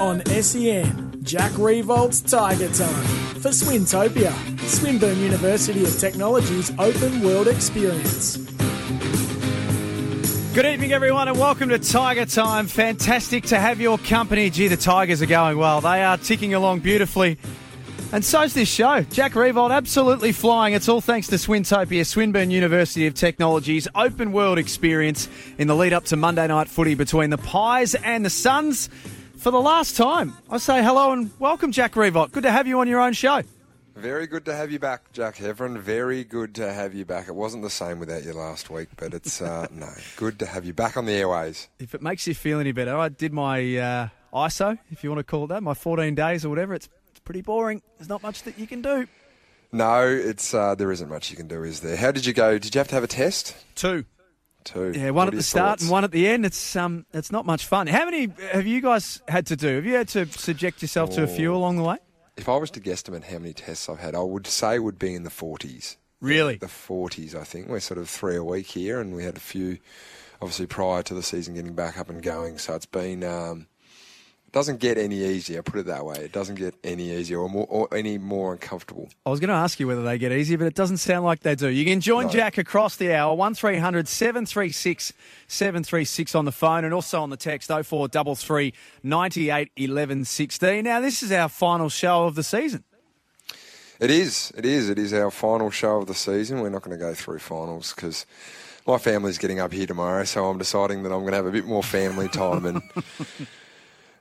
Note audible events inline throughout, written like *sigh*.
On SEN, Jack Riewoldt's Tiger Time for Swintopia, Swinburne University of Technology's open world experience. Good evening, everyone, and welcome to Tiger Time. Fantastic to have your company. Gee, the Tigers are going well. They are ticking along beautifully. And so's this show. Jack Riewoldt absolutely flying. It's all thanks to Swintopia, Swinburne University of Technology's open world experience in the lead up to Monday night footy between the Pies and the Suns. For the last time, I say hello and welcome, Jack Riewoldt. Good to have you on your own show. Very good to have you back, Jack Heverin. Very good to have you back. It wasn't the same without you last week, but it's uh, *laughs* no good to have you back on the airways. If it makes you feel any better, I did my uh, ISO, if you want to call it that, my 14 days or whatever. It's it's pretty boring. There's not much that you can do. No, it's uh, there isn't much you can do, is there? How did you go? Did you have to have a test? Two. Two. Yeah, one What at the start thoughts? and one at the end. It's um, it's not much fun. How many have you guys had to do? Have you had to subject yourself to a few Oh. along the way? If I was to guesstimate how many tests I've had, I would say it would be in the forties. Really? The forties, I think. We're sort of three a week here, and we had a few, obviously, prior to the season getting back up and going. So it's been. Um, doesn't get any easier. Put it that way. It doesn't get any easier or more or any more uncomfortable. I was going to ask you whether they get easier, but it doesn't sound like they do. You can join No. Jack across the hour, 1300 736 736 on the phone and also on the text 0433 98 11 16. Now, this is our final show of the season. It is. It is. It is our final show of the season. We're not going to go through finals because my family's getting up here tomorrow, so I'm deciding that I'm going to have a bit more family time and. *laughs*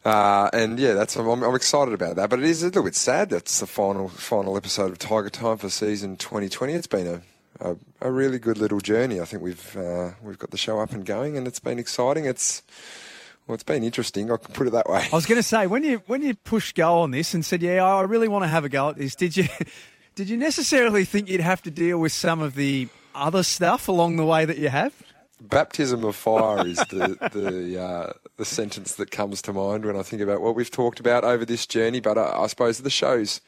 Uh, and yeah, that's I'm, I'm excited about that, but it is a little bit sad. That's the final final episode of Tiger Time for season 2020. It's been a, a, a really good little journey. I think we've uh, we've got the show up and going, and it's been exciting. It's well, it's been interesting. I can put it that way. I was going to say when you when you pushed go on this and said, "Yeah, I really want to have a go at this," did you *laughs* did you necessarily think you'd have to deal with some of the other stuff along the way that you have? Baptism of fire is the the uh, the sentence that comes to mind when I think about what we've talked about over this journey. But I, I suppose the show's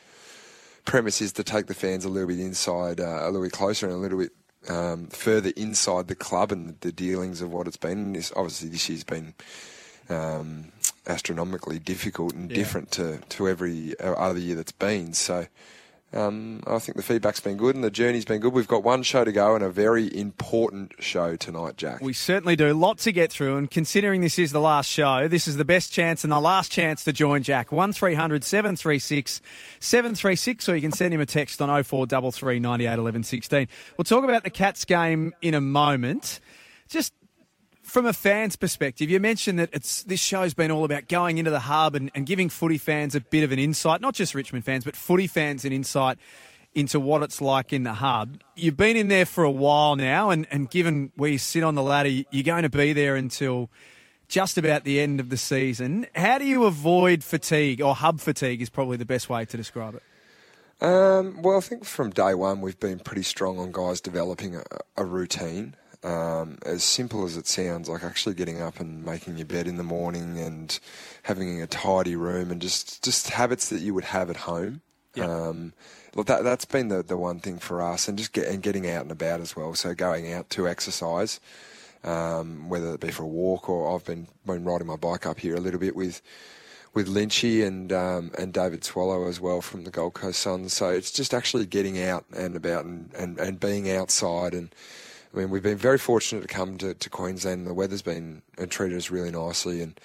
premise is to take the fans a little bit inside, uh, a little bit closer, and a little bit um, further inside the club and the dealings of what it's been. And this, obviously, this year's been um, astronomically difficult and Yeah. different to to every uh, other year that's been. So. Um, I think the feedback's been good and the journey's been good. We've got one show to go and a very important show tonight, Jack. We certainly do. Lot to get through, and considering this is the last show, this is the best chance and the last chance to join Jack. 1300 736 736, or you can send him a text on 0433 98 11 16. We'll talk about the Cats game in a moment. Just from a fan's perspective, you mentioned that it's this show's been all about going into the hub and, and giving footy fans a bit of an insight, not just Richmond fans, but footy fans an insight into what it's like in the hub. You've been in there for a while now, and, and given where you sit on the ladder, you're going to be there until just about the end of the season. How do you avoid fatigue, or hub fatigue is probably the best way to describe it? Um, well, I think from day one we've been pretty strong on guys developing a, a routine. Um, as simple as it sounds, like actually getting up and making your bed in the morning and having a tidy room and just, just habits that you would have at home. Um, look, that that's been the, the one thing for us, and just get and getting out and about as well. So going out to exercise, um, whether it be for a walk or I've been been riding my bike up here a little bit with with Lynchy and um, and David Swallow as well from the Gold Coast Suns. So it's just actually getting out and about and, and, and being outside. And I mean, we've been very fortunate to come to, to Queensland. The weather's been and treated us really nicely. And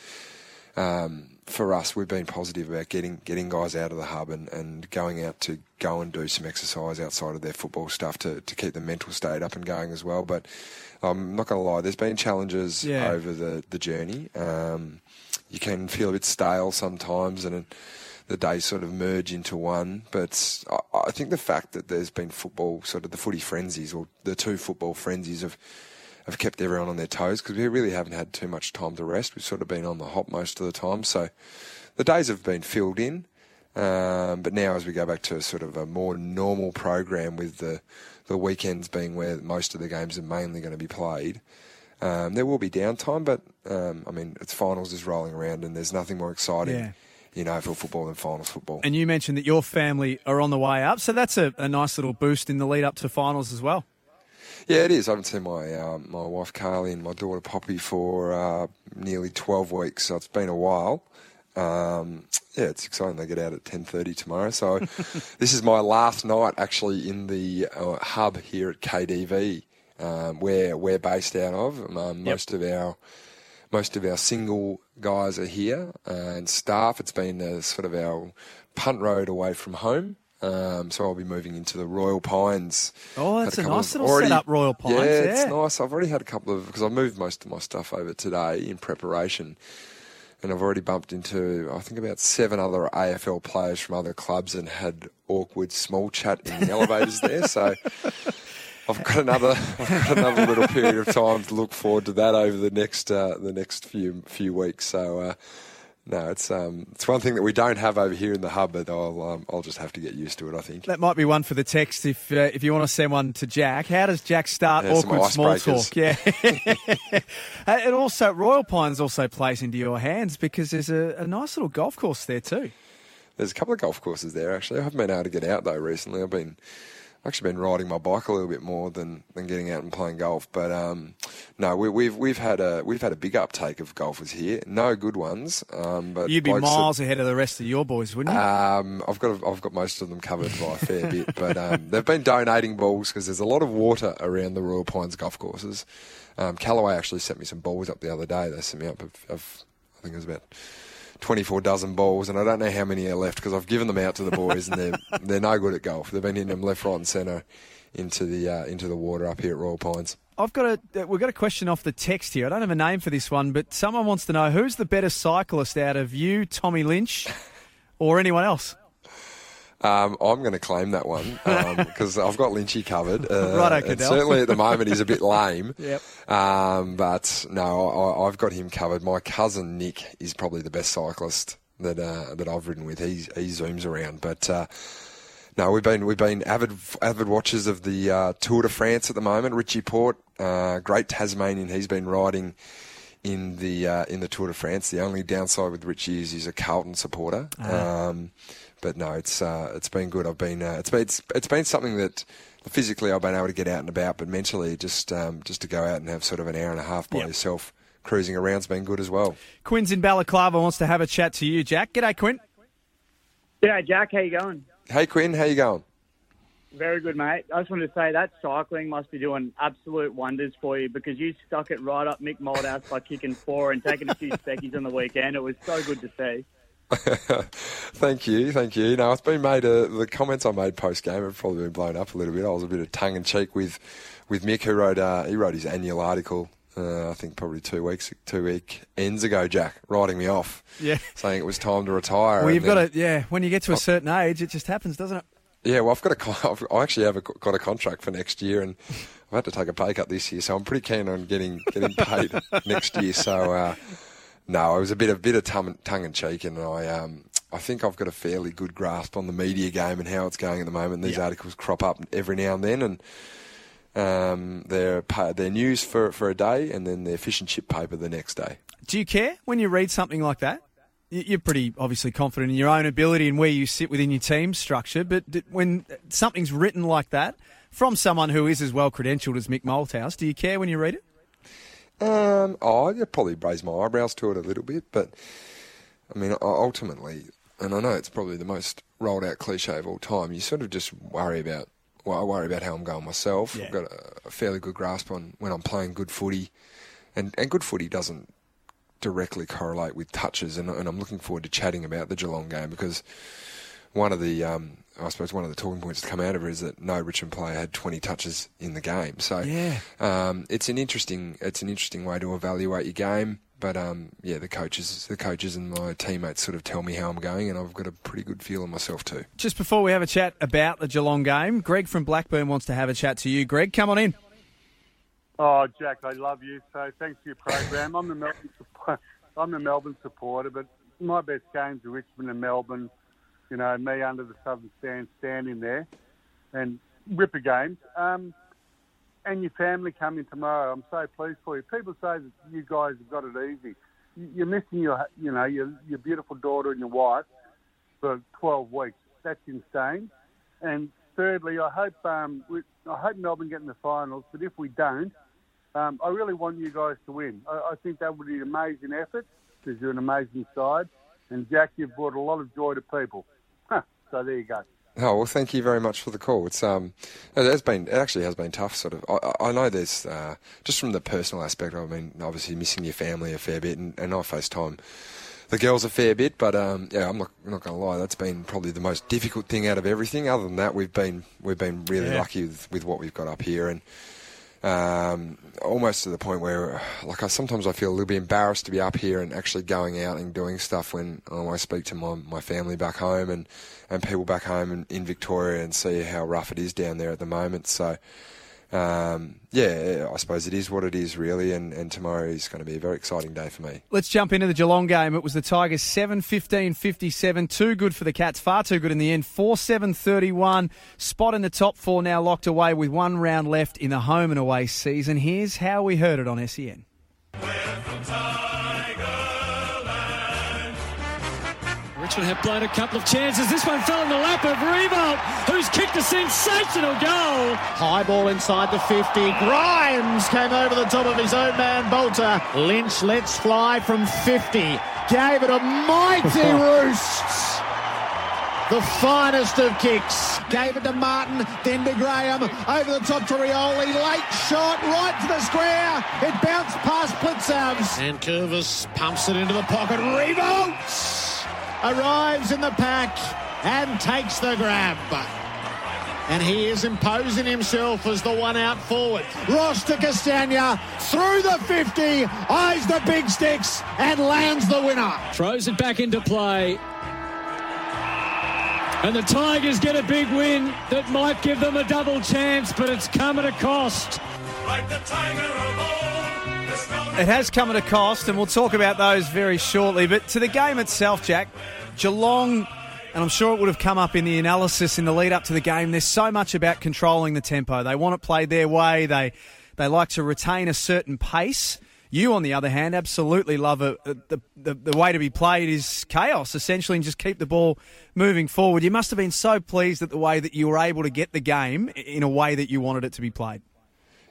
um, for us, we've been positive about getting getting guys out of the hub and, and going out to go and do some exercise outside of their football stuff to, to keep the mental state up and going as well. But I'm not going to lie, there's been challenges Yeah. over the, the journey. Um, you can feel a bit stale sometimes, and it, the days sort of merge into one. But I, I think the fact that there's been football, sort of the footy frenzies, or the two football frenzies, have have kept everyone on their toes because we really haven't had too much time to rest. We've sort of been on the hop most of the time, so the days have been filled in. Um, but now, as we go back to sort of a more normal program, with the the weekends being where most of the games are mainly going to be played, um, there will be downtime. But um, I mean, it's finals is rolling around, and there's nothing more exciting, Yeah. You know, for football than finals football. And you mentioned that your family are on the way up, so that's a, a nice little boost in the lead up to finals as well. Yeah, it is. I haven't seen my um, my wife Carly and my daughter Poppy for uh, nearly twelve weeks, so it's been a while. Um, yeah, it's exciting. They get out at ten thirty tomorrow. So *laughs* this is my last night actually in the uh, hub here at KDV, um, where we're based out of. Um, Most of our most of our single guys are here uh, and staff. It's been uh, sort of our punt road away from home. Um, so I'll be moving into the Royal Pines. Oh, that's a couple nice of- little already- setup, Royal Pines. Yeah, Yeah, it's nice. I've already had a couple of because I've moved most of my stuff over today in preparation, and I've already bumped into I think about seven other AFL players from other clubs and had awkward small chat in the elevators there. So. *laughs* I've got another, *laughs* I've got another little period of time to look forward to that over the next, uh, the next few few weeks. So, uh, no, it's um, it's one thing that we don't have over here in the hub, but I'll um, I'll just have to get used to it. I think. That might be one for the text if uh, if you want to send one to Jack. How does Jack start Yeah, awkward small talk? Yeah, *laughs* Uh, and also Royal Pines also plays into your hands because there's a, a nice little golf course there too. There's a couple of golf courses there actually. I haven't been able to get out though recently. I've been actually been riding my bike a little bit more than, than getting out and playing golf. But um, no, we, we've we've had a we've had a big uptake of golfers here. No good ones, um, but You'd be blokes that- miles ahead of the rest of your boys, wouldn't you? Um, I've got I've got most of them covered by a fair bit, but um, *laughs* they've been donating balls because there's a lot of water around the Royal Pines golf courses. Um, Callaway actually sent me some balls up the other day. They sent me up of, of I think it was about 24 dozen balls, and I don't know how many are left because I've given them out to the boys, and they're *laughs* they're no good at golf. They've been hitting them left, right, and centre into the uh, into the water up here at Royal Pines. I've got a we've got a question off the text here. I don't have a name for this one, but someone wants to know who's the better cyclist out of you, Tommy Lynch, or anyone else. Um, I'm going to claim that one *laughs* because I've got Lynchy covered. Uh, Righto, and certainly at the moment he's a bit lame. *laughs* Yep. Um, but no, I, I've got him covered. My cousin Nick is probably the best cyclist that uh, that I've ridden with. He he zooms around, but. Uh, no, we've been we've been avid avid watchers of the uh, Tour de France at the moment. Richie Porte, uh, great Tasmanian, he's been riding in the uh, in the Tour de France. The only downside with Richie is he's a Carlton supporter. Um, but no, it's uh, it's been good. I've been uh, it's been it's, it's been something that physically I've been able to get out and about, but mentally just um, just to go out and have sort of an hour and a half by Yep. yourself cruising around's been good as well. Quinn's in Balaclava wants to have a chat to you, Jack. G'day, Quinn. G'day, Jack. How you going? Hey Quinn, how you going? Very good, mate. I just wanted to say that cycling must be doing absolute wonders for you because you stuck it right up Mick Malthouse by kicking four and taking a few *laughs* speckies on the weekend. It was so good to see. *laughs* thank you, thank you. No, it's been made. Uh, the comments I made post game have probably been blown up a little bit. I was a bit of tongue in cheek with with Mick, who wrote uh, he wrote his annual article. Uh, I think probably two weeks, two week ends ago. Jack writing me off, Yeah. *laughs* saying it was time to retire. Well, you've got to, yeah, when you get to a certain age, it just happens, doesn't it? Yeah, well, I've got a, I've, I actually have a, got a contract for next year, and I've had to take a pay cut this year, so I'm pretty keen on getting getting paid *laughs* next year. So, uh, no, it was a bit of bit of tongue, tongue in cheek, and I um, I think I've got a fairly good grasp on the media game and how it's going at the moment. These Yeah. articles crop up every now and then, and um, they're they're news for for a day, and then they're fish and chip paper the next day. Do you care when you read something like that? You're pretty obviously confident in your own ability and where you sit within your team structure, but when something's written like that from someone who is as well credentialed as Mick Malthouse, do you care when you read it? Um, oh, I'd probably raise my eyebrows to it a little bit, but I mean, ultimately, and I know it's probably the most rolled out cliche of all time. You sort of just worry about, well, I worry about how I'm going myself. Yeah. I've got a, a fairly good grasp on when I'm playing good footy, and and good footy doesn't directly correlate with touches, and, and I'm looking forward to chatting about the Geelong game because one of the um, I suppose one of the talking points to come out of it is that no Richmond player had 20 touches in the game. So Yeah. um, it's an interesting it's an interesting way to evaluate your game. But um, yeah, the coaches the coaches and my teammates sort of tell me how I'm going, and I've got a pretty good feel on myself too. Just before we have a chat about the Geelong game, Greg from Blackburn wants to have a chat to you. Greg, come on in. Oh, Jack, I love you. So thanks for your program. I'm the Melbourne, *laughs* I'm the Melbourne supporter, but my best games are Richmond and Melbourne. You know, me under the southern stand, standing there, and ripper games. Um, and your family coming tomorrow. I'm so pleased for you. People say that you guys have got it easy. You- You're missing your, you know, your your beautiful daughter and your wife for 12 weeks. That's insane. And thirdly, I hope um, we, I hope Melbourne get in the finals. But if we don't, um, I really want you guys to win. I, I think that would be an amazing effort because you're an amazing side, And Jack, you've brought a lot of joy to people. Huh, *laughs* so there you go. Oh well, thank you very much for the call. It's um, it has been it actually has been tough. Sort of, I, I know there's uh, just from the personal aspect. I mean, obviously missing your family a fair bit, and, and I FaceTime the girls a fair bit. But um, yeah, I'm not I'm not going to lie. That's been probably the most difficult thing out of everything. Other than that, we've been we've been really Yeah. lucky with, with what we've got up here, and um, almost to the point where, like, I sometimes I feel a little bit embarrassed to be up here and actually going out and doing stuff when um, I speak to my, my family back home and, and people back home in, in Victoria and see how rough it is down there at the moment. So, um, yeah, I suppose it is what it is, really, and, and tomorrow is going to be a very exciting day for me. Let's jump into the Geelong game. It was the Tigers 7 15 57. Too good for the Cats, far too good in the end. 4 7 31. Spot in the top four now locked away with one round left in the home and away season. Here's how we heard it on SEN. Richmond have blown a couple of chances. This one fell in the lap of Riewoldt, who's kicked a sensational goal. High ball inside the 50. Grimes came over the top of his own man, Balta. Lynch lets fly from 50. Gave it a mighty *laughs* roost. The finest of kicks. Gave it to Martin, then to Graham. Over the top to Rioli. Late shot, right to the square. It bounced past Blicavs. And Curvis pumps it into the pocket. Riewoldt's! Arrives in the pack and takes the grab. And he is imposing himself as the one out forward. Ross to Castagna through the 50, eyes the big sticks and lands the winner. Throws it back into play. And the Tigers get a big win that might give them a double chance, but it's come at a cost. It has come at a cost, and we'll talk about those very shortly. But to the game itself, Jack, Geelong, and I'm sure it would have come up in the analysis in the lead up to the game. There's so much about controlling the tempo. They want it played their way. They they like to retain a certain pace. You, on the other hand, absolutely love a, a, uh, the, the the way to be played is chaos, essentially, and just keep the ball moving forward. You must have been so pleased at the way that you were able to get the game in a way that you wanted it to be played.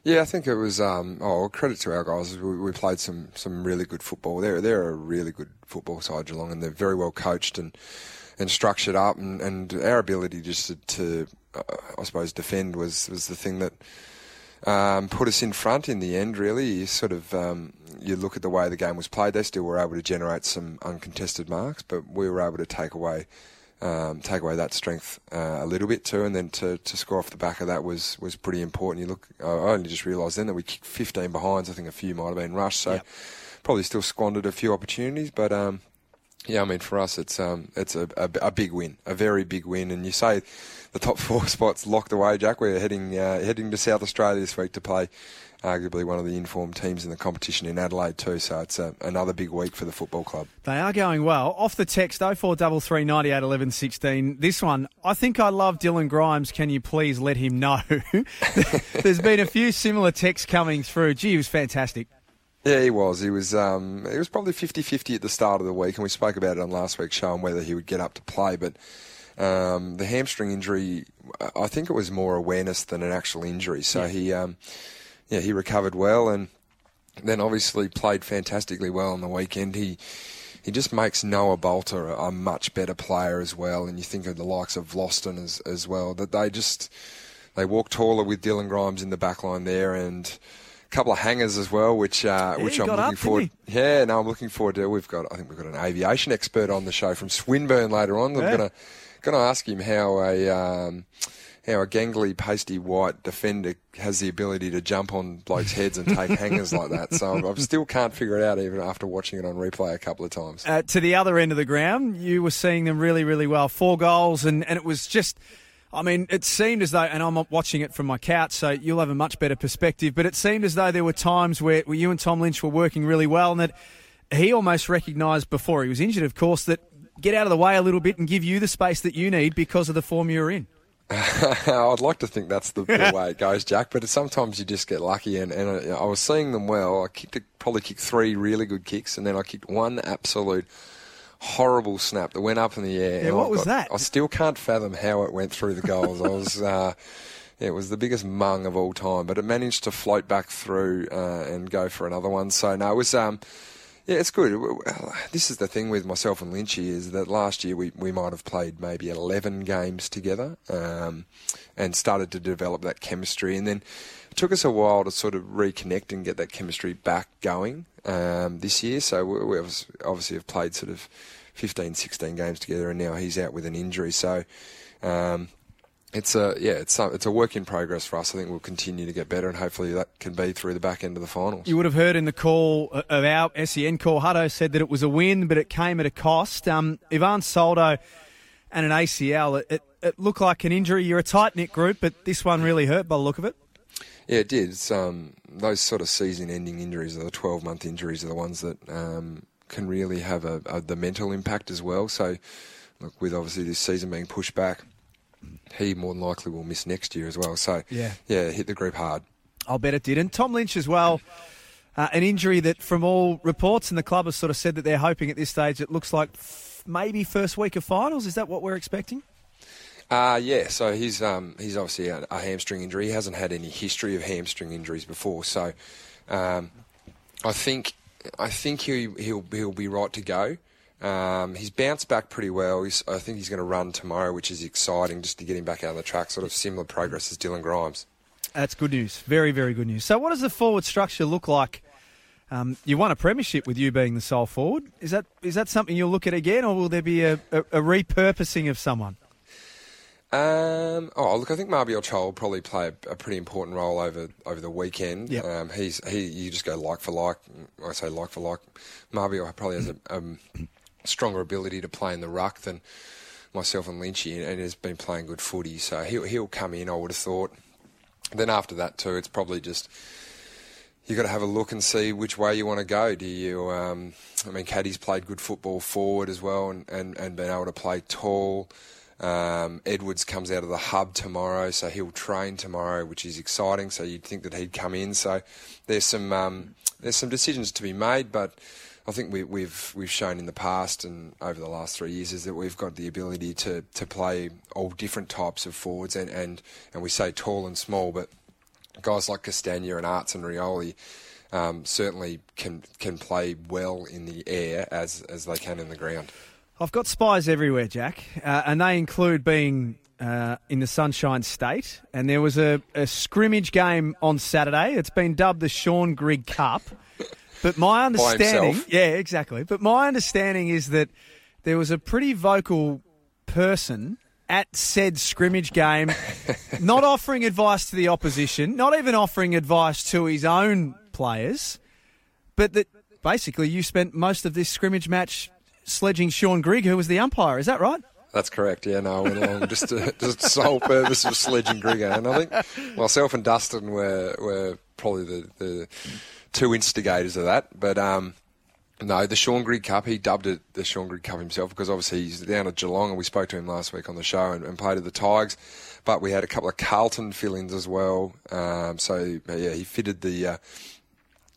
Yeah, I think it was. Um, oh, credit to our guys. We, we played some, some really good football. They're they're a really good football side, Geelong, and they're very well coached and and structured up. And, and our ability just to, to uh, I suppose, defend was was the thing that um, put us in front in the end. Really, you sort of um, you look at the way the game was played. They still were able to generate some uncontested marks, but we were able to take away um, take away that strength uh, a little bit too, and then to, to score off the back of that was, was pretty important. You look, I only just realised then that we kicked 15 behinds. I think a few might have been rushed, so probably still squandered a few opportunities. But um, yeah, I mean for us, it's um, it's a, a, a big win, a very big win. And you say the top *laughs* four spots locked away, Jack. We're heading uh, heading to South Australia this week to play. Arguably one of the informed teams in the competition in Adelaide too, so it's a, another big week for the football club. They are going well. Off the text 0433 98 11 16. This one, I think I love Dylan Grimes. Can you please let him know? *laughs* There's been a few similar texts coming through. Gee, he was fantastic. Yeah, he was. He was. Um, he was probably 50-50 at the start of the week, and we spoke about it on last week's show and whether he would get up to play. But um, the hamstring injury, I think it was more awareness than an actual injury. So he, um, yeah, he recovered well, and then obviously played fantastically well on the weekend. He he just makes Noah Balta a, a much better player as well. And you think of the likes of Vlastuin as as well. That they just they walk taller with Dylan Grimes in the back line there, and a couple of hangers as well, which uh, Yeah, which I'm looking up, forward. Yeah, no, I'm looking forward to. We've got I think we've got an aviation expert on the show from Swinburne later on. I'm Yeah. gonna gonna ask him how a um, how a gangly, pasty white defender has the ability to jump on blokes' heads and take *laughs* hangers like that. So I still can't figure it out even after watching it on replay a couple of times. Uh, to the other end of the ground, you were seeing them really, really well. Four goals, and, and it was just. I mean, it seemed as though, and I'm watching it from my couch, so you'll have a much better perspective. But it seemed as though there were times where, where you and Tom Lynch were working really well, and that he almost recognised before he was injured, of course, that get out of the way a little bit and give you the space that you need because of the form you're in. *laughs* I'd like to think that's the, the way it goes, Jack. But sometimes you just get lucky, and, and I was seeing them well. I kicked a, probably kicked three really good kicks, and then I kicked one absolute horrible snap that went up in the air. Yeah, and what I've was got- that? I still can't fathom how it went through the goals. I was. *laughs* Uh, yeah, it was the biggest mung of all time, but it managed to float back through uh, and go for another one. So no, it was um, Yeah, it's good. This is the thing with myself and Lynchy is that last year we, we might have played maybe 11 games together um, and started to develop that chemistry. And then it took us a while to sort of reconnect and get that chemistry back going um, this year. So we, we obviously obviously have played sort of 15, 16 games together and now he's out with an injury. So um, it's a yeah, it's a, it's a work in progress for us. I think we'll continue to get better, and hopefully that can be through the back end of the finals. You would have heard in the call of our SEN call, Hutto said that it was a win, but it came at a cost. Um, Ivan Soldo and an ACL, it, it, it looked like an injury. You're a tight knit group, but this one really hurt by the look of it. Yeah, it did. It's, um, those sort of season-ending injuries, or the 12-month injuries, are the ones that um, can really have a, a, the mental impact as well. So, look, with obviously this season being pushed back, he more than likely will miss next year as well. So, Yeah. yeah, hit the group hard. I'll bet it did. And Tom Lynch as well, uh, an injury that from all reports, and the club has sort of said that they're hoping at this stage it looks like f- maybe first week of finals. Is that what we're expecting? Uh, yeah, so he's um, he's obviously a, a hamstring injury. He hasn't had any history of hamstring injuries before, so um, I think I think he he'll he'll be right to go. Um, he's bounced back pretty well. He's, I think he's going to run tomorrow, which is exciting, just to get him back out on the track. Sort of similar progress as Dylan Grimes. That's good news. Very, very good news. So, what does the forward structure look like? Um, you won a premiership with you being the sole forward. Is that is that something you'll look at again, or will there be a, a, a repurposing of someone? Um, oh, look, I think Mabior Chol will probably play a, a pretty important role over over the weekend. Yep. Um, he's he you just go like for like. I say like for like. Marbiel probably has a um, stronger ability to play in the ruck than myself and Lynchy, and, has been playing good footy. So he'll he'll come in. I would have thought. Then after that too, it's probably just you've got to have a look and see which way you want to go. Do you? Um, I mean, Caddy's played good football forward as well, and, and, and been able to play tall. Um, Edwards comes out of the hub tomorrow, so he'll train tomorrow, which is exciting. So you'd think that he'd come in. So there's some um, there's some decisions to be made, but I think we, we've we've shown in the past and over the last three years is that we've got the ability to, to play all different types of forwards, and, and, and we say tall and small, but guys like Castagna and Aarts and Rioli um, certainly can can play well in the air as as they can in the ground. I've got spies everywhere, Jack, uh, and they include being uh, in the Sunshine State. And there was a, a scrimmage game on Saturday. It's been dubbed the Sean Grigg Cup. But my understanding, yeah, exactly. But my understanding is that there was a pretty vocal person at said scrimmage game, *laughs* not offering advice to the opposition, not even offering advice to his own players, but that basically you spent most of this scrimmage match sledging Sean Grigg, who was the umpire. Is that right? That's correct. Yeah, no, I went along just to, *laughs* just the sole purpose of sledging Grigger, eh? and I think myself and Dustin were were probably the, the two instigators of that. But um, no, the Sean Grigg Cup, he dubbed it the Sean Grigg Cup himself because obviously he's down at Geelong, and we spoke to him last week on the show and, and played at the Tigers. But we had a couple of Carlton fill-ins as well. Um, so yeah, he fitted the. Uh,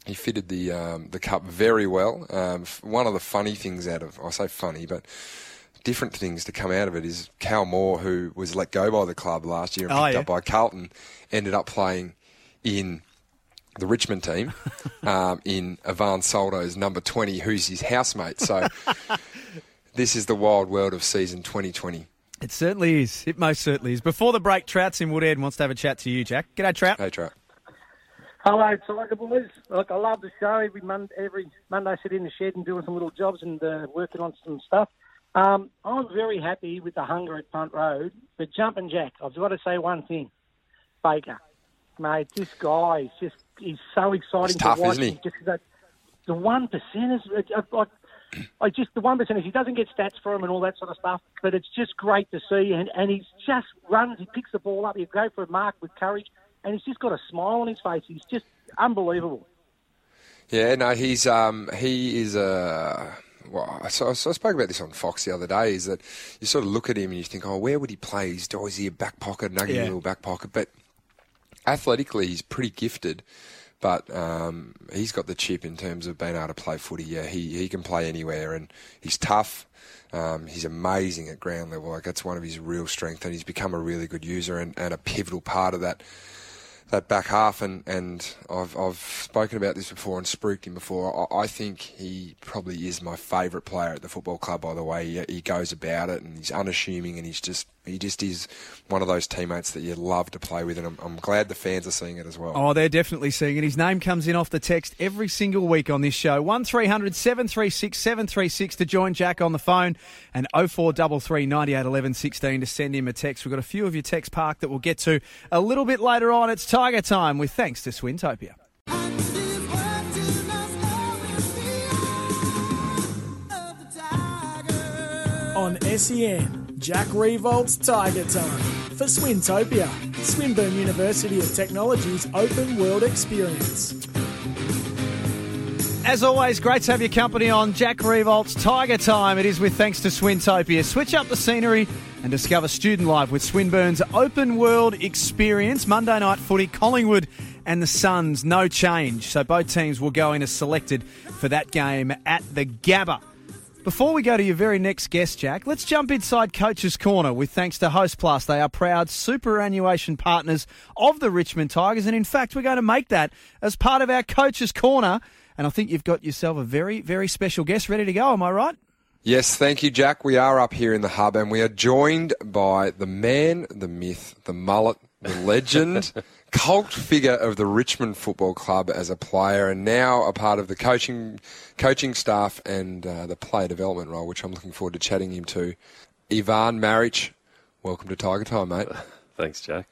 he fitted the um, the cup very well. Um, f- one of the funny things out of I say funny, but different things to come out of it is Cal Moore, who was let go by the club last year and Oh, picked yeah. up by Carlton, ended up playing in the Richmond team *laughs* um, in Ivan Soldo's number 20, who's his housemate. So *laughs* this is the wild world of season 2020. It certainly is. It most certainly is. Before the break, Trout's in Woodhead and wants to have a chat to you, Jack. G'day, Trout. Hey, Trout. Hello, Tiger Boys. Look, I love the show. Every Monday, every Monday, I sit in the shed and doing some little jobs and uh, working on some stuff. Um, I'm very happy with the hunger at Punt Road, but Jumping Jack, I've got to say one thing. Baker, mate, this guy is just, he's so exciting He's tough, to watch. isn't he? Just that, the one percenters, I, I, I just the one percenters. He doesn't get stats for him and all that sort of stuff, but it's just great to see. And and he's just runs. He picks the ball up. He go for a mark with courage, and he's just got a smile on his face. He's just unbelievable. Yeah, no, he's um, he is a. Well, I, so, so I spoke about this on Fox the other day. Is that you sort of look at him and you think, oh, where would he play? He's oh, is he a back pocket, nugget Yeah. little back pocket? But athletically, he's pretty gifted. But um, he's got the chip in terms of being able to play footy. Yeah, he he can play anywhere, and he's tough. Um, he's amazing at ground level. Like that's one of his real strengths, and he's become a really good user and, and a pivotal part of that that back half, and, and I've I've spoken about this before and spooked him before. I, I think he probably is my favourite player at the football club. By the way, he, he goes about it, and he's unassuming, and he's just he just is one of those teammates that you love to play with, and I'm, I'm glad the fans are seeing it as well. Oh, they're definitely seeing it. His name comes in off the text every single week on this show. 1300 736 736 to join Jack on the phone and 0433 98 11 16 to send him a text. We've got a few of your text park that we'll get to a little bit later on. It's Tiger time with thanks to Swintopia. On SEN, Jack Riewoldt's Tiger Time for Swintopia, Swinburne University of Technology's open world experience. As always, great to have your company on Jack Riewoldt's Tiger Time. It is with thanks to Swintopia. Switch up the scenery and discover Student Life with Swinburne's open world experience. Monday night footy, Collingwood and the Suns, no change. So both teams will go in as selected for that game at the Gabba. Before we go to your very next guest, Jack, let's jump inside Coach's Corner with thanks to Host Plus. They are proud superannuation partners of the Richmond Tigers, and in fact, we're going to make that as part of our Coach's Corner. And I think you've got yourself a very, very special guest ready to go. Am I right? Yes, thank you, Jack. We are up here in the hub, and we are joined by the man, the myth, the mullet, the legend, *laughs* cult figure of the Richmond Football Club as a player, and now a part of the coaching coaching staff and uh, the player development role, which I'm looking forward to chatting him to. Ivan Maric, welcome to Tiger Time, mate. *laughs* Thanks, Jack.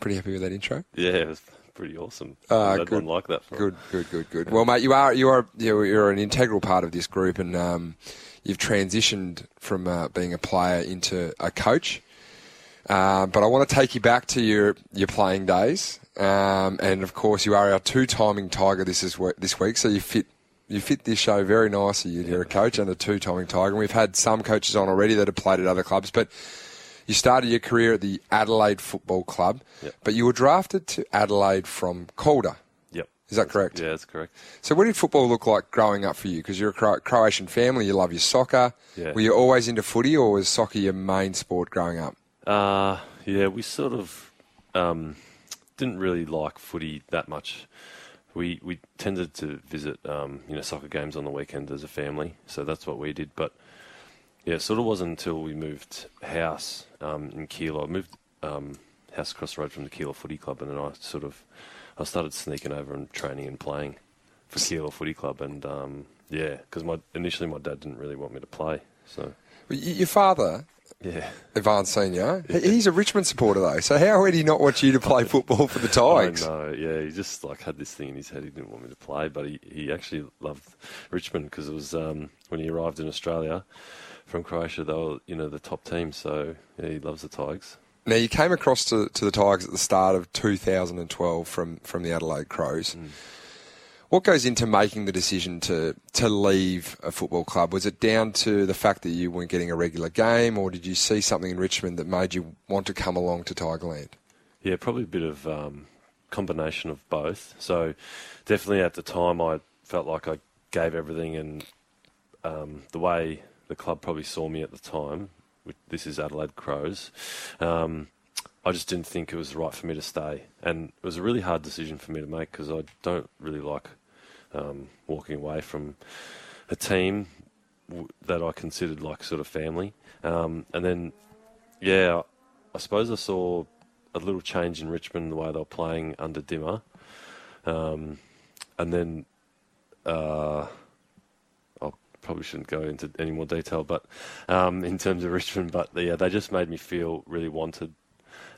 Pretty happy with that intro. Yeah, it was pretty awesome. Uh, I good. didn't like that. For Good, good, good, good. Well, mate, you are you are you're, you're an integral part of this group, and um, you've transitioned from uh, being a player into a coach. Um, but I want to take you back to your your playing days, um, and of course, you are our two timing tiger this is this week, so you fit. You fit this show very nicely. You're a coach and a two-timing Tiger. And we've had some coaches on already that have played at other clubs, but you started your career at the Adelaide Football Club, Yep. but you were drafted to Adelaide from Calder. Yep. Is that correct? Yeah, that's correct. So, what did football look like growing up for you? Because you're a Croatian family, you love your soccer. Yeah. Were you always into footy, or was soccer your main sport growing up? Uh, yeah, we sort of um, didn't really like footy that much. We we tended to visit um, you know soccer games on the weekend as a family, so that's what we did. But yeah, sort of wasn't until we moved house um, in Keilor. I moved um, house across the road from the Keilor Footy Club, and then I sort of I started sneaking over and training and playing for Keilor Footy Club, and um, yeah, because my initially my dad didn't really want me to play, so Your father, yeah. Ivan Senior, he- he's a Richmond supporter though. So how would he not want you to play *laughs* football for the Tigers? I know, yeah. He just like had this thing in his head. He didn't want me to play, but he, he actually loved Richmond because it was um, when he arrived in Australia from Croatia. They were you know the top team, so yeah, he loves the Tigers. Now you came across to, to the Tigers at the start of 2012 from from the Adelaide Crows. What goes into making the decision to to leave a football club? Was it down to the fact that you weren't getting a regular game, or did you see something in Richmond that made you want to come along to Tigerland? Yeah, probably a bit of um, combination of both. So definitely at the time, I felt like I gave everything, and um, the way the club probably saw me at the time, this is Adelaide Crows, um, I just didn't think it was right for me to stay, and it was a really hard decision for me to make because I don't really like um, walking away from a team that I considered like sort of family, um, and then yeah, I suppose I saw a little change in Richmond the way they were playing under Dimmer, um, and then uh, I probably shouldn't go into any more detail, but um, in terms of Richmond, but yeah, they just made me feel really wanted,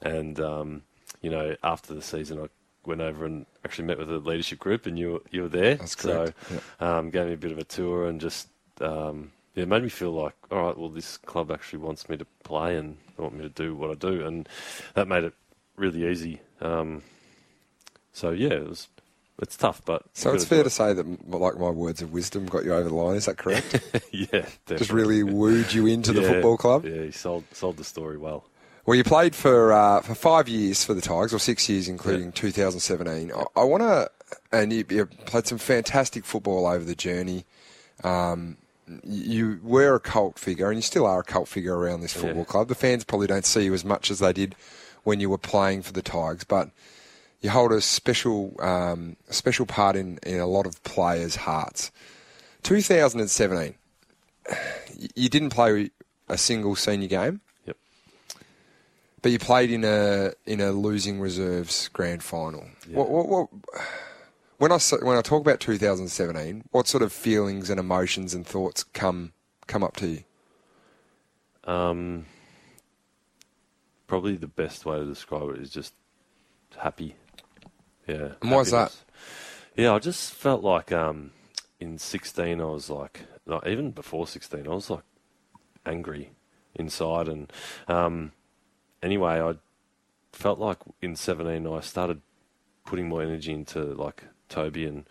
and um, you know, after the season, I went over and actually met with the leadership group, and you were, you were there, That's so correct, um, gave me a bit of a tour and just. Um, yeah, made me feel like, all right, well, this club actually wants me to play and they want me to do what I do, and that made it really easy. Um, so yeah, it was. It's tough, but So it's fair do to say that, like my words of wisdom, got you over the line. Is that correct? *laughs* yeah, definitely. Just really wooed you into the football club. Yeah, he sold sold the story well. Well, you played for uh, for five years for the Tigers, or six years, including 2017. I, I want to, and you, you played some fantastic football over the journey. Um, you were a cult figure, and you still are a cult figure around this football Yeah. club. The fans probably don't see you as much as they did when you were playing for the Tigers, but you hold a special um, a special part in, in a lot of players' hearts. 2017, you didn't play a single senior game. But you played in a in a losing reserves grand final. Yeah. What, what, what, when I when I talk about 2017, what sort of feelings and emotions and thoughts come come up to you? Um, probably the best way to describe it is just happy. Yeah. And why's that? Yeah, I just felt like um, in 16 I was like, like, even before 16 I was like angry inside, and um, anyway I felt like in 17 I started putting more energy into like Toby and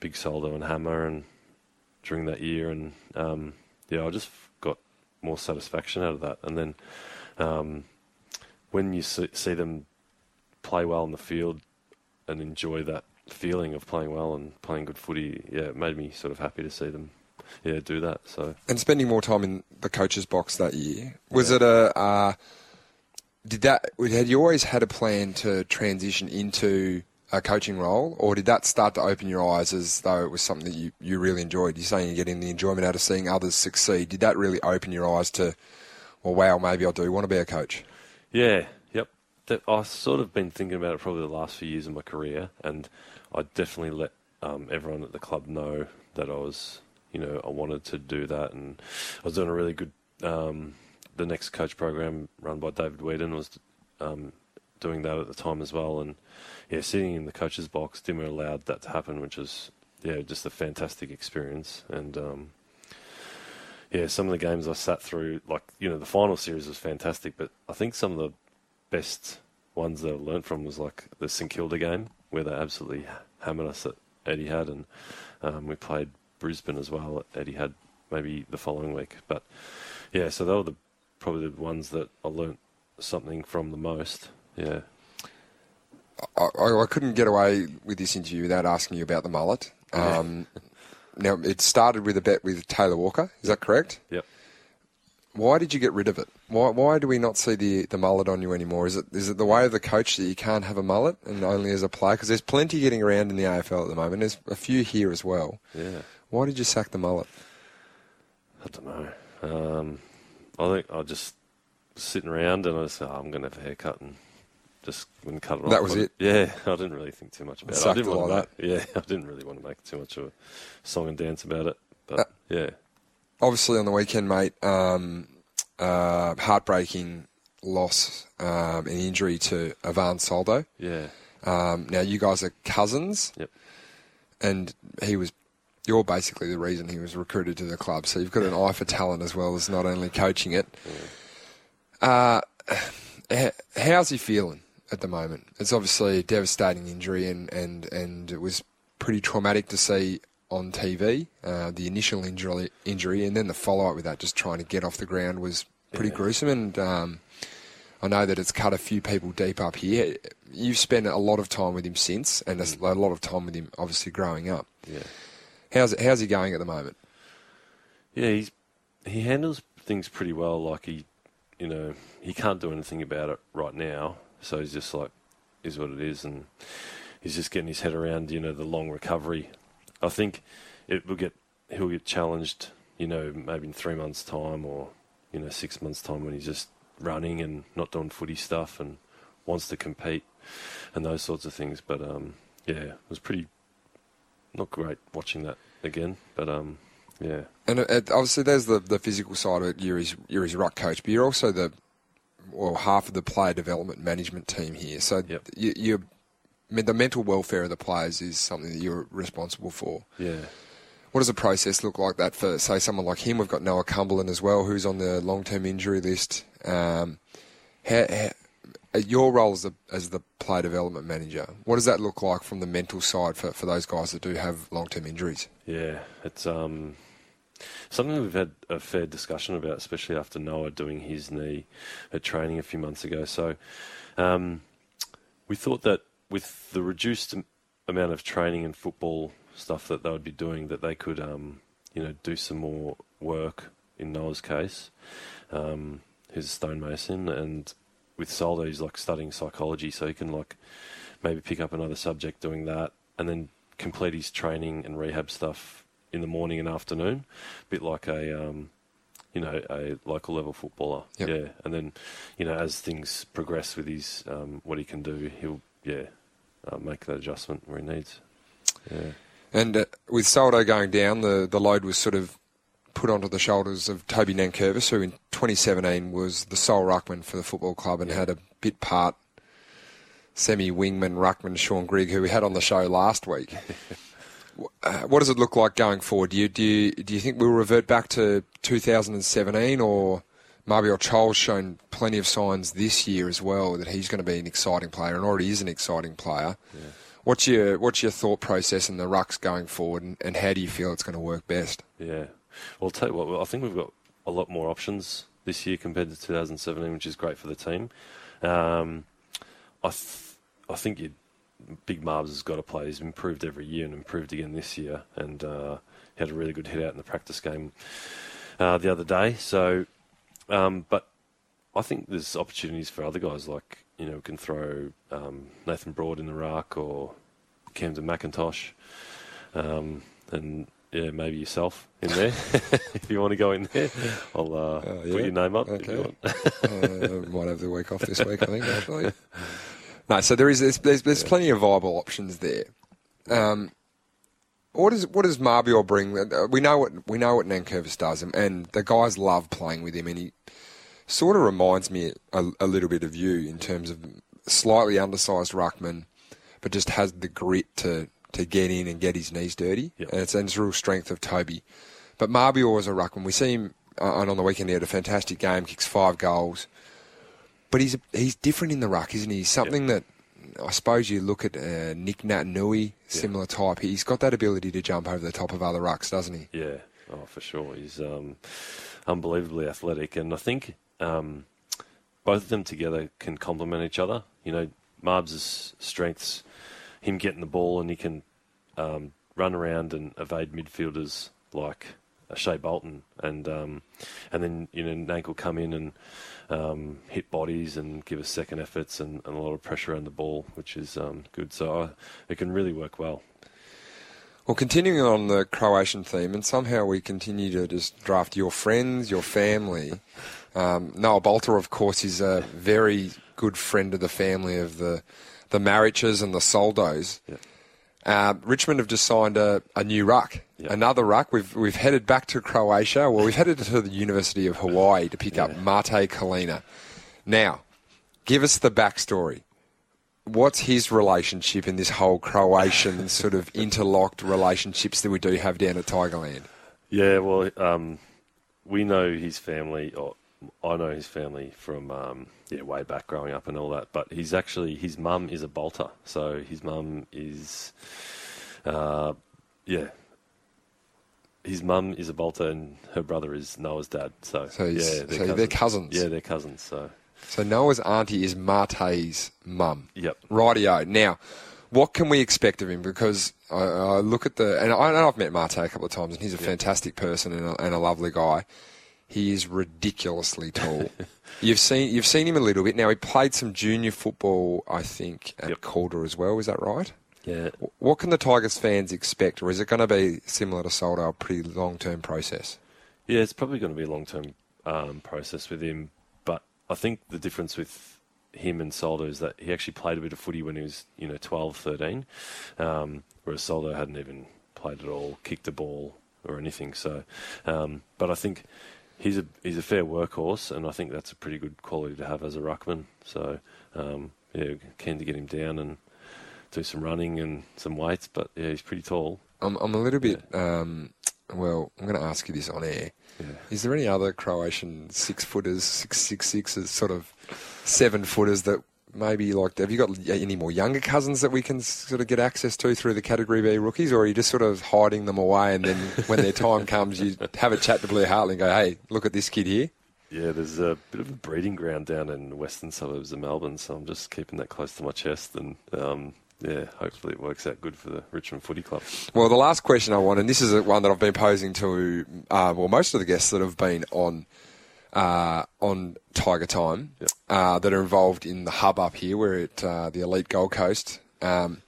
Big Soldo and Hammer and during that year, and um, yeah, I just got more satisfaction out of that. And then um, when you see, see them play well in the field and enjoy that feeling of playing well and playing good footy, yeah, it made me sort of happy to see them, yeah, do that. So And spending more time in the coach's box that year was it a uh, did that had you always had a plan to transition into a coaching role, or did that start to open your eyes as though it was something that you, you really enjoyed? You're saying you're getting the enjoyment out of seeing others succeed. Did that really open your eyes to, well, wow, maybe I do want to be a coach? Yeah, yep. I've sort of been thinking about it probably the last few years of my career, and I definitely let um, everyone at the club know that I was, you know, I wanted to do that, and I was doing a really good. Um, the next coach program run by David Wheadon was um, doing that at the time as well, and yeah, sitting in the coach's box, Dimmer allowed that to happen, which was yeah, just a fantastic experience, and um, yeah, some of the games I sat through, like you know, the final series was fantastic, but I think some of the best ones that I learned from was like the St Kilda game where they absolutely hammered us at Etihad, and um, we played Brisbane as well at Etihad maybe the following week. But yeah, so they were the probably the ones that I learnt something from the most. Yeah. I, I I couldn't get away with this interview without asking you about the mullet. Um, now, it started with a bet with Taylor Walker, is that correct? Yep. Why did you get rid of it? Why, why do we not see the, the mullet on you anymore? Is it is it the way of the coach that you can't have a mullet and only as a player? Because there's plenty getting around in the AFL at the moment. There's a few here as well. Yeah. Why did you sack the mullet? I don't know. Um, I think I just was sitting around and I said, oh, I'm going to have a haircut and just wouldn't cut it off. That was it? Yeah, *laughs* I didn't really think too much about it. I didn't want like to make, *laughs* Yeah, I didn't really want to make too much of a song and dance about it. But Uh, yeah, Obviously, on the weekend, mate, um, uh, heartbreaking loss um, and injury to Ivan Soldo. yeah, Um, now, you guys are cousins. Yep. And he was, you're basically the reason he was recruited to the club. So you've got an eye for talent as well as not only coaching it. Uh, how's he feeling at the moment? It's obviously a devastating injury and, and, and it was pretty traumatic to see on TV, uh, the initial injury, injury and then the follow up with that, just trying to get off the ground was pretty Yeah. gruesome. And um, I know that it's cut a few people deep up here. You've spent a lot of time with him since, and a a lot of time with him, obviously growing up. yeah. How's how's he going at the moment? Yeah, he's he handles things pretty well. Like he, you know, he can't do anything about it right now, so he's just like, is what it is, and he's just getting his head around, you know, the long recovery. I think it will get he'll get challenged, you know, maybe in three months' time or you know six months' time when he's just running and not doing footy stuff and wants to compete and those sorts of things. But um, yeah, it was pretty not great watching that again, but um, yeah. And it, it- obviously, there's the, the physical side of it. You're his you're his ruck coach, but you're also the well half of the player development management team here. So Yep. you, you're I mean, the mental welfare of the players is something that you're responsible for. Yeah. What does the process look like that for, say, someone like him? We've got Noah Cumberland as well, who's on the long-term injury list. Um, how, how, uh, your role as the, as the player development manager, what does that look like from the mental side for, for those guys that do have long-term injuries? Yeah, it's um, something we've had a fair discussion about, especially after Noah doing his knee at training a few months ago. So um, we thought that with the reduced amount of training and football stuff that they would be doing, that they could, um, you know, do some more work. In Noah's case, um, a stonemason, and with Soldo, he's like studying psychology, so he can like maybe pick up another subject doing that, and then complete his training and rehab stuff in the morning and afternoon, a bit like a um, you know a local level footballer. Yep. Yeah, and then you know as things progress with his um, what he can do, he'll yeah uh, make that adjustment where he needs. Yeah. And uh, with Soldo going down, the, the load was sort of put onto the shoulders of Toby Nankervis, who in 2017 was the sole ruckman for the football club and had a bit part semi wingman ruckman Shaun Grigg, who we had on the show last week. *laughs* Uh, what does it look like going forward? Do you, do you, do you think we'll revert back to 2017 or Mabior Chol's shown plenty of signs this year as well that he's going to be an exciting player and already is an exciting player. What's your what's your thought process in the rucks going forward, and, and how do you feel it's going to work best? Yeah. Well, tell you what, I think we've got a lot more options this year compared to 2017, which is great for the team. Um, I, th- I think you Big Marbs has got to play. He's improved every year and improved again this year, and uh, he had a really good hit out in the practice game uh, the other day. So, um, but I think there's opportunities for other guys like you know we can throw um, Nathan Broad in the ruck or Camden McIntosh, um, and yeah, maybe yourself in there *laughs* if you want to go in there. I'll uh, Uh, put yeah. your name up. Okay. you want. *laughs* uh, might have the week off this week, I think. Actually, no. So there is there's there's, there's plenty of viable options there. Um, what does what does Mabior bring? Uh, We know what we know what Nankervis does, and, and the guys love playing with him, and he sort of reminds me a, a little bit of you in terms of slightly undersized ruckman, but just has the grit to to get in and get his knees dirty. Yep. And it's, and it's a real strength of Toby. But Mabior is a ruckman. We see him uh, and on the weekend. He had a fantastic game, kicks five goals. But he's he's different in the ruck, isn't he? Something that I suppose you look at uh, Nic Naitanui, similar type. He's got that ability to jump over the top of other rucks, doesn't he? Yeah, oh, for sure. He's um, unbelievably athletic, and I think um, both of them together can complement each other. You know, Marbs' strengths, him getting the ball, and he can um, run around and evade midfielders like uh, Shai Bolton, and um, and then you know Nank will come in and um, hit bodies and give us second efforts and, and a lot of pressure on the ball, which is um, good. So I, it can really work well. Well, continuing on the Croatian theme, and somehow we continue to just draft your friends, your family. Um, Noah Balta, of course, is a very good friend of the family of the the Mariches and the Soldos. Yeah. Uh, Richmond have just signed a, a new ruck, Yeah. another ruck. We've we've headed back to Croatia. Well, we've headed to the University of Hawaii to pick up Mate Colina. Now, give us the backstory. What's his relationship in this whole Croatian *laughs* sort of interlocked relationships that we do have down at Tigerland? Yeah, well, um, we know his family, or I know his family from um, yeah way back growing up and all that. But he's actually his mum is a Balta, so his mum is, uh, yeah, his mum is a Balta and her brother is Noah's dad. So, So yeah, so they're cousins. Yeah, they're cousins. So So Noah's auntie is Mate's mum. Yep. Rightio. Now, what can we expect of him? Because I, I look at the and I know I've met Marte a couple of times, and he's a fantastic person and a, and a lovely guy. He is ridiculously tall. *laughs* you've seen you've seen him a little bit. Now he played some junior football, I think, at Yep. Calder as well. Is that right? yeah, What can the Tigers fans expect, or is it going to be similar to Soldo, a pretty long term process? Yeah, it's probably going to be a long term um, process with him. But I think the difference with him and Soldo is that he actually played a bit of footy when he was, you know, 12, 13, um, whereas Soldo hadn't even played at all, kicked a ball or anything. So, um, but I think he's a he's a fair workhorse, and I think that's a pretty good quality to have as a ruckman. So, um, yeah, keen to get him down and do some running and some weights. But yeah, he's pretty tall. I'm, I'm a little bit. Um, well, I'm going to ask you this on air. Is there any other Croatian six footers, six six sixes, sort of seven footers that maybe like? Have you got any more younger cousins that we can sort of get access to through the Category B rookies, or are you just sort of hiding them away and then when their time *laughs* comes, you have a chat to Blair Hartley and go, "Hey, look at this kid here." Yeah, there's a bit of a breeding ground down in the western suburbs of Melbourne, so I'm just keeping that close to my chest, and um, yeah, hopefully it works out good for the Richmond Footy Club. Well, the last question I want, and this is one that I've been posing to, uh, well, most of the guests that have been on uh, on Tiger Time Yep. uh, that are involved in the hub up here. We're at uh, the Elite Gold Coast Um,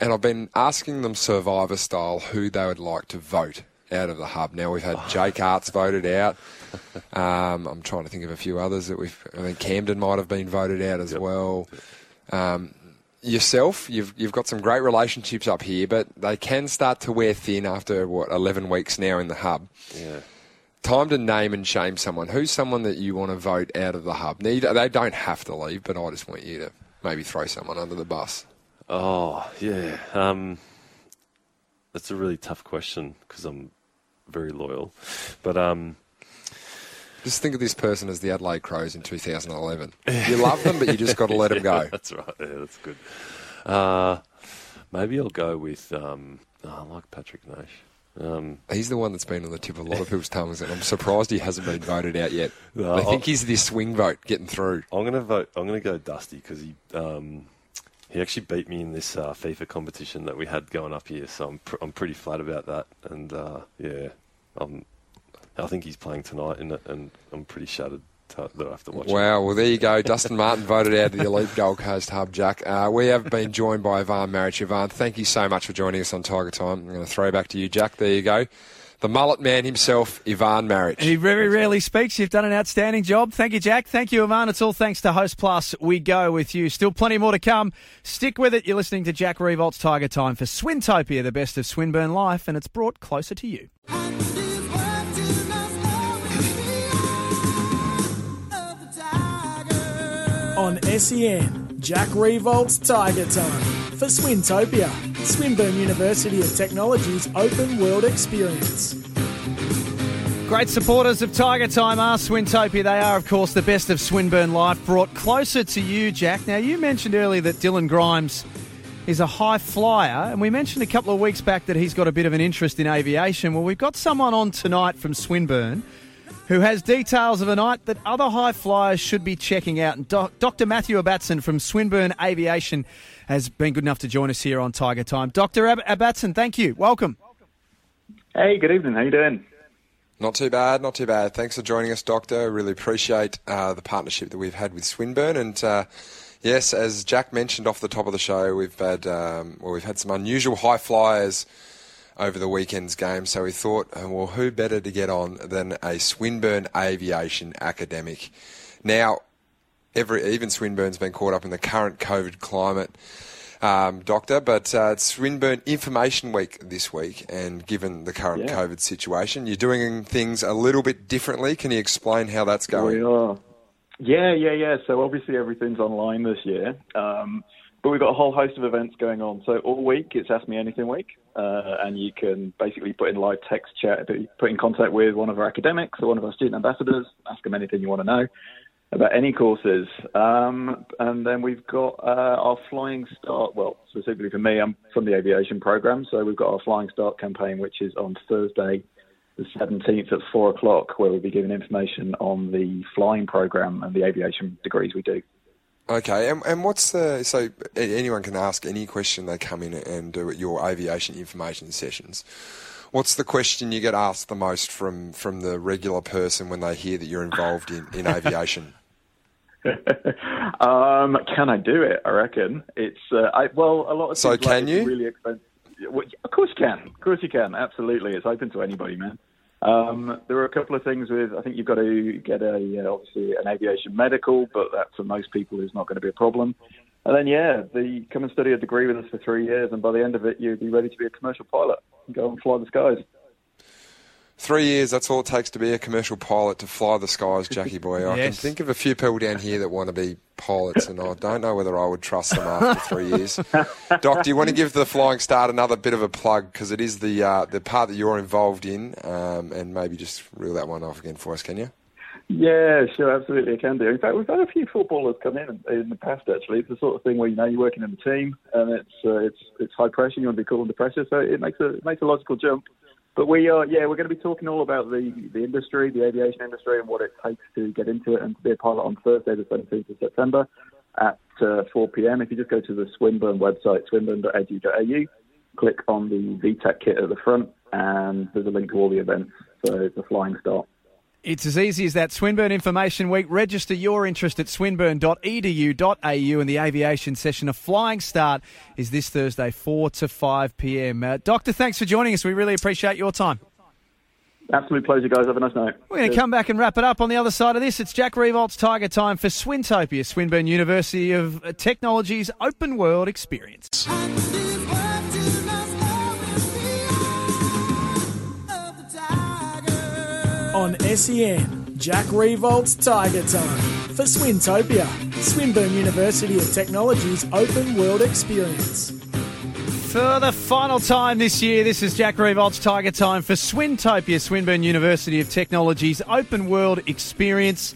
and I've been asking them Survivor style who they would like to vote out of the hub. Now we've had *laughs* Jake Aarts voted out. Um, I'm trying to think of a few others that we've. I think Camden might have been voted out as well. Um, yourself, you've you've got some great relationships up here, but they can start to wear thin after what 11 weeks now in the hub. Yeah. Time to name and shame someone. Who's someone that you want to vote out of the hub? Now, They don't have to leave, but I just want you to maybe throw someone under the bus. Oh, yeah. Um, that's a really tough question because I'm very loyal. But um, Just think of this person as the Adelaide Crows in 2011. *laughs* You love them, but you just got to let them *laughs* go. Yeah, that's right. Yeah, that's good. Uh, maybe I'll go with. Um, oh, I like Patrick Naish. Um, He's the one that's been on the tip of a lot of people's tongues, and I'm surprised he hasn't been voted out yet. No, I think I'll- he's the swing vote getting through. I'm gonna vote. I'm gonna go Dusty because he um, he actually beat me in this uh, FIFA competition that we had going up here. So I'm pr- I'm pretty flat about that. And uh, yeah, um, I think he's playing tonight in it, and I'm pretty shattered that I have to watch. it. Wow, well, there you go. Dustin Martin voted out of the Elite Gold Coast Hub, Jack. Uh, we have been joined by Ivan Maric. Ivan, thank you so much for joining us on Tiger Time. I'm going to throw back to you, Jack. There you go. The mullet man himself, Ivan Maric. He very rarely speaks. You've done an outstanding job. Thank you, Jack. Thank you, Ivan. It's all thanks to Host Plus. We go with you. Still plenty more to come. Stick with it. You're listening to Jack Riewoldt's Tiger Time for Swintopia, the best of Swinburne life, and it's brought closer to you. On SEN, Jack Riewoldt's Tiger Time for Swintopia, Swinburne University of Technology's open world experience. Great supporters of Tiger Time are Swintopia. They are, of course, the best of Swinburne life brought closer to you, Jack. Now, you mentioned earlier that Dylan Grimes is a high flyer, and we mentioned a couple of weeks back that he's got a bit of an interest in aviation. Well, we've got someone on tonight from Swinburne who has details of a night that other high flyers should be checking out. And Doc- Dr. Matthew Ebbatson from Swinburne Aviation has been good enough to join us here on Tiger Time. Dr. Ab- Ebbatson, thank you. Welcome. Hey, good evening. How you doing? Not too bad, not too bad. Thanks for joining us, Doctor. Really appreciate uh, the partnership that we've had with Swinburne. And uh, yes, as Jack mentioned off the top of the show, we've had um, well, we've had some unusual high flyers over the weekend's game. So we thought, uh, well, who better to get on than a Swinburne aviation academic? Now, every even Swinburne's been caught up in the current COVID climate um, doctor, but uh, it's Swinburne Information Week this week, and given the current Yeah. COVID situation, you're doing things a little bit differently. Can you explain how that's going? We are. Yeah, yeah, yeah. So obviously everything's online this year, um, but we've got a whole host of events going on. So all week it's Ask Me Anything Week, uh, and you can basically put in live text chat, put in contact with one of our academics or one of our student ambassadors, ask them anything you want to know about any courses. Um, and then we've got uh, our Flying Start, well, specifically for me, I'm from the aviation program, so we've got our Flying Start campaign, which is on Thursday, the 17th at 4 o'clock, where we'll be giving information on the flying program and the aviation degrees we do. Okay, and, and what's the so anyone can ask any question they come in and do at your aviation information sessions. What's the question you get asked the most from from the regular person when they hear that you're involved in, in aviation? *laughs* *laughs* um, can I do it? I reckon it's uh, I, well a lot of So things like can you? really expensive. Well, of course you can. Of course you can. Absolutely, it's open to anybody, man. Um, there are a couple of things with. I think you've got to get a uh, obviously an aviation medical, but that for most people is not going to be a problem. And then yeah, the come and study a degree with us for three years, and by the end of it, you'd be ready to be a commercial pilot. And go and fly the skies. Three years, that's all it takes to be a commercial pilot to fly the skies, Jackie boy. I can think of a few people down here that want to be pilots, and I don't know whether I would trust them after three years. *laughs* Doc, do you want to give the Flying Start another bit of a plug? Because it is the uh, the part that you're involved in, um, and maybe just reel that one off again for us, can you? Yeah, sure, absolutely, I can do. In fact, we've had a few footballers come in in the past. Actually, it's the sort of thing where you know you're working in a team, and it's uh, it's it's high pressure. You want to be cool under pressure, so it makes a it makes a logical jump. But we are, yeah, we're going to be talking all about the the industry, the aviation industry, and what it takes to get into it and to be a pilot on Thursday, the 17th of September at uh, 4 p.m. If you just go to the Swinburne website, swinburne.edu.au, click on the VTEC kit at the front, and there's a link to all the events. So it's a flying start. It's as easy as that. Swinburne Information Week. Register your interest at swinburne.edu.au and the aviation session. A flying start is this Thursday, 4 to 5 p.m. Uh, Doctor, thanks for joining us. We really appreciate your time. Absolute pleasure, guys. Have a nice night. We're going to come back and wrap it up on the other side of this. It's Jack Riewoldt's Tiger Time for Swintopia, Swinburne University of Technology's open world experience. On SEN, Jack Riewoldt's Tiger Time for Swintopia, Swinburne University of Technology's open world experience. For the final time this year, this is Jack Riewoldt's Tiger Time for Swintopia, Swinburne University of Technology's open world experience.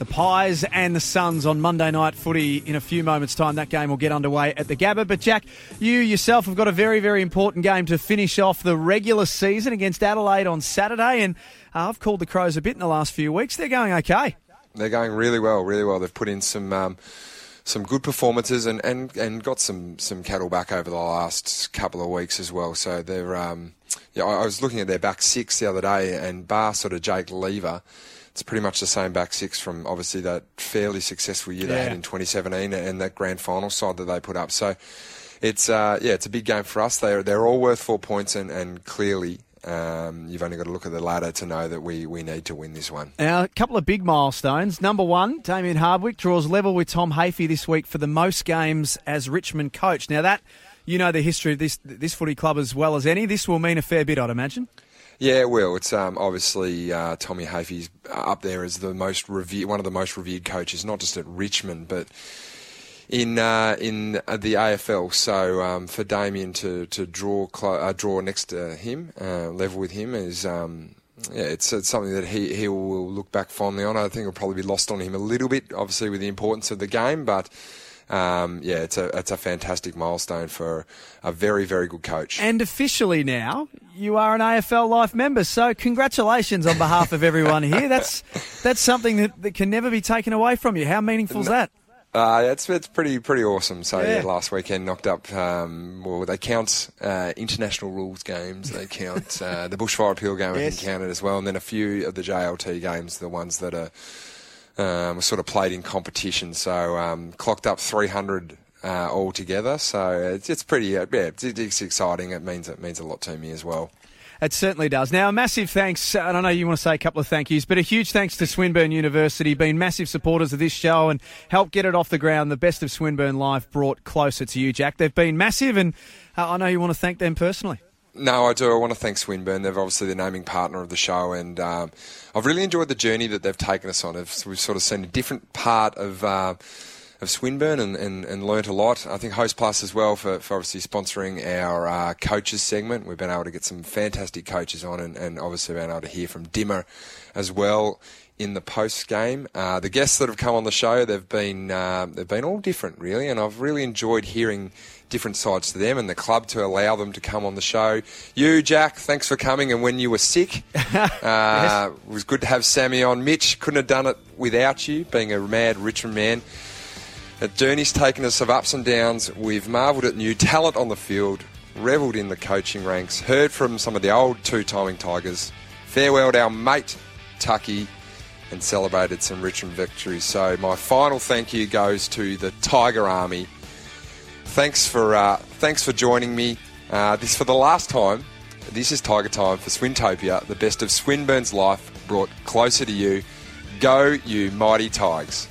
The Pies and the Suns on Monday night footy in a few moments' time. That game will get underway at the Gabba. But, Jack, you yourself have got a very, very important game to finish off the regular season against Adelaide on Saturday. And uh, I've called the Crows a bit in the last few weeks. They're going okay. They're going really well, really well. They've put in some. Um, some good performances and, and, and got some, some cattle back over the last couple of weeks as well. So they're um, yeah. I was looking at their back six the other day, and bar sort of Jake Lever it's pretty much the same back six from obviously that fairly successful year yeah. they had in 2017 and that grand final side that they put up. So it's uh, yeah, it's a big game for us. They're they're all worth four points, and and clearly. Um, you've only got to look at the ladder to know that we, we need to win this one. Now, a couple of big milestones. Number one, Damien Hardwick draws level with Tom Hafey this week for the most games as Richmond coach. Now, that you know the history of this this footy club as well as any. This will mean a fair bit, I'd imagine. Yeah, it will. It's um, obviously uh, Tommy Hafey's up there as the most revered, one of the most revered coaches, not just at Richmond, but in uh, in the AFL. So um, for Damien to to draw uh, draw next to him, uh, level with him, is um, yeah, it's, it's, something that he he will look back fondly on. I think it'll probably be lost on him a little bit, obviously with the importance of the game, but um, yeah, it's a it's a fantastic milestone for a very very good coach. And officially now, you are an AFL Life member. So congratulations on behalf of everyone here. That's that's something that, that can never be taken away from you. How meaningful is that? Uh, it's it's pretty pretty awesome. So yeah. yeah last weekend knocked up. Um, well, they count uh, international rules games. They count uh, the bushfire appeal game. Yes. I think counted as well, and then a few of the JLT games, the ones that are um, sort of played in competition. So um, clocked up 300 uh, altogether. So it's, it's pretty, uh, yeah, it's, it's, exciting. It means it means a lot to me as well. It certainly does. Now, a massive thanks, and I know you want to say a couple of thank yous, but a huge thanks to Swinburne University, being massive supporters of this show and helped get it off the ground. The best of Swinburne life brought closer to you, Jack. They've been massive, and uh, I know you want to thank them personally. No, I do. I want to thank Swinburne. They're obviously the naming partner of the show, and um, I've really enjoyed the journey that they've taken us on. We've sort of seen a different part of. Uh, of Swinburne and, and, and learnt a lot. I think Host Plus as well for, for obviously sponsoring our uh, coaches segment. We've been able to get some fantastic coaches on and, and obviously been able to hear from Dimmer as well in the post game. Uh, the guests that have come on the show, they've been uh, they've been all different really, and I've really enjoyed hearing different sides to them and the club to allow them to come on the show. You, Jack, thanks for coming. And when you were sick, *laughs* uh, yes. it was good to have Sammy on. Mitch couldn't have done it without you, being a mad Richmond man. The journey's taken us of ups and downs. We've marvelled at new talent on the field, revelled in the coaching ranks, heard from some of the old two-timing Tigers, farewelled our mate Tucky, and celebrated some Richmond victories. So my final thank you goes to the Tiger Army thanks for uh, thanks for joining me. Uh, this for the last time. This is Tiger Time for Swintopia, the best of Swinburne's life brought closer to you. Go, you mighty Tigers.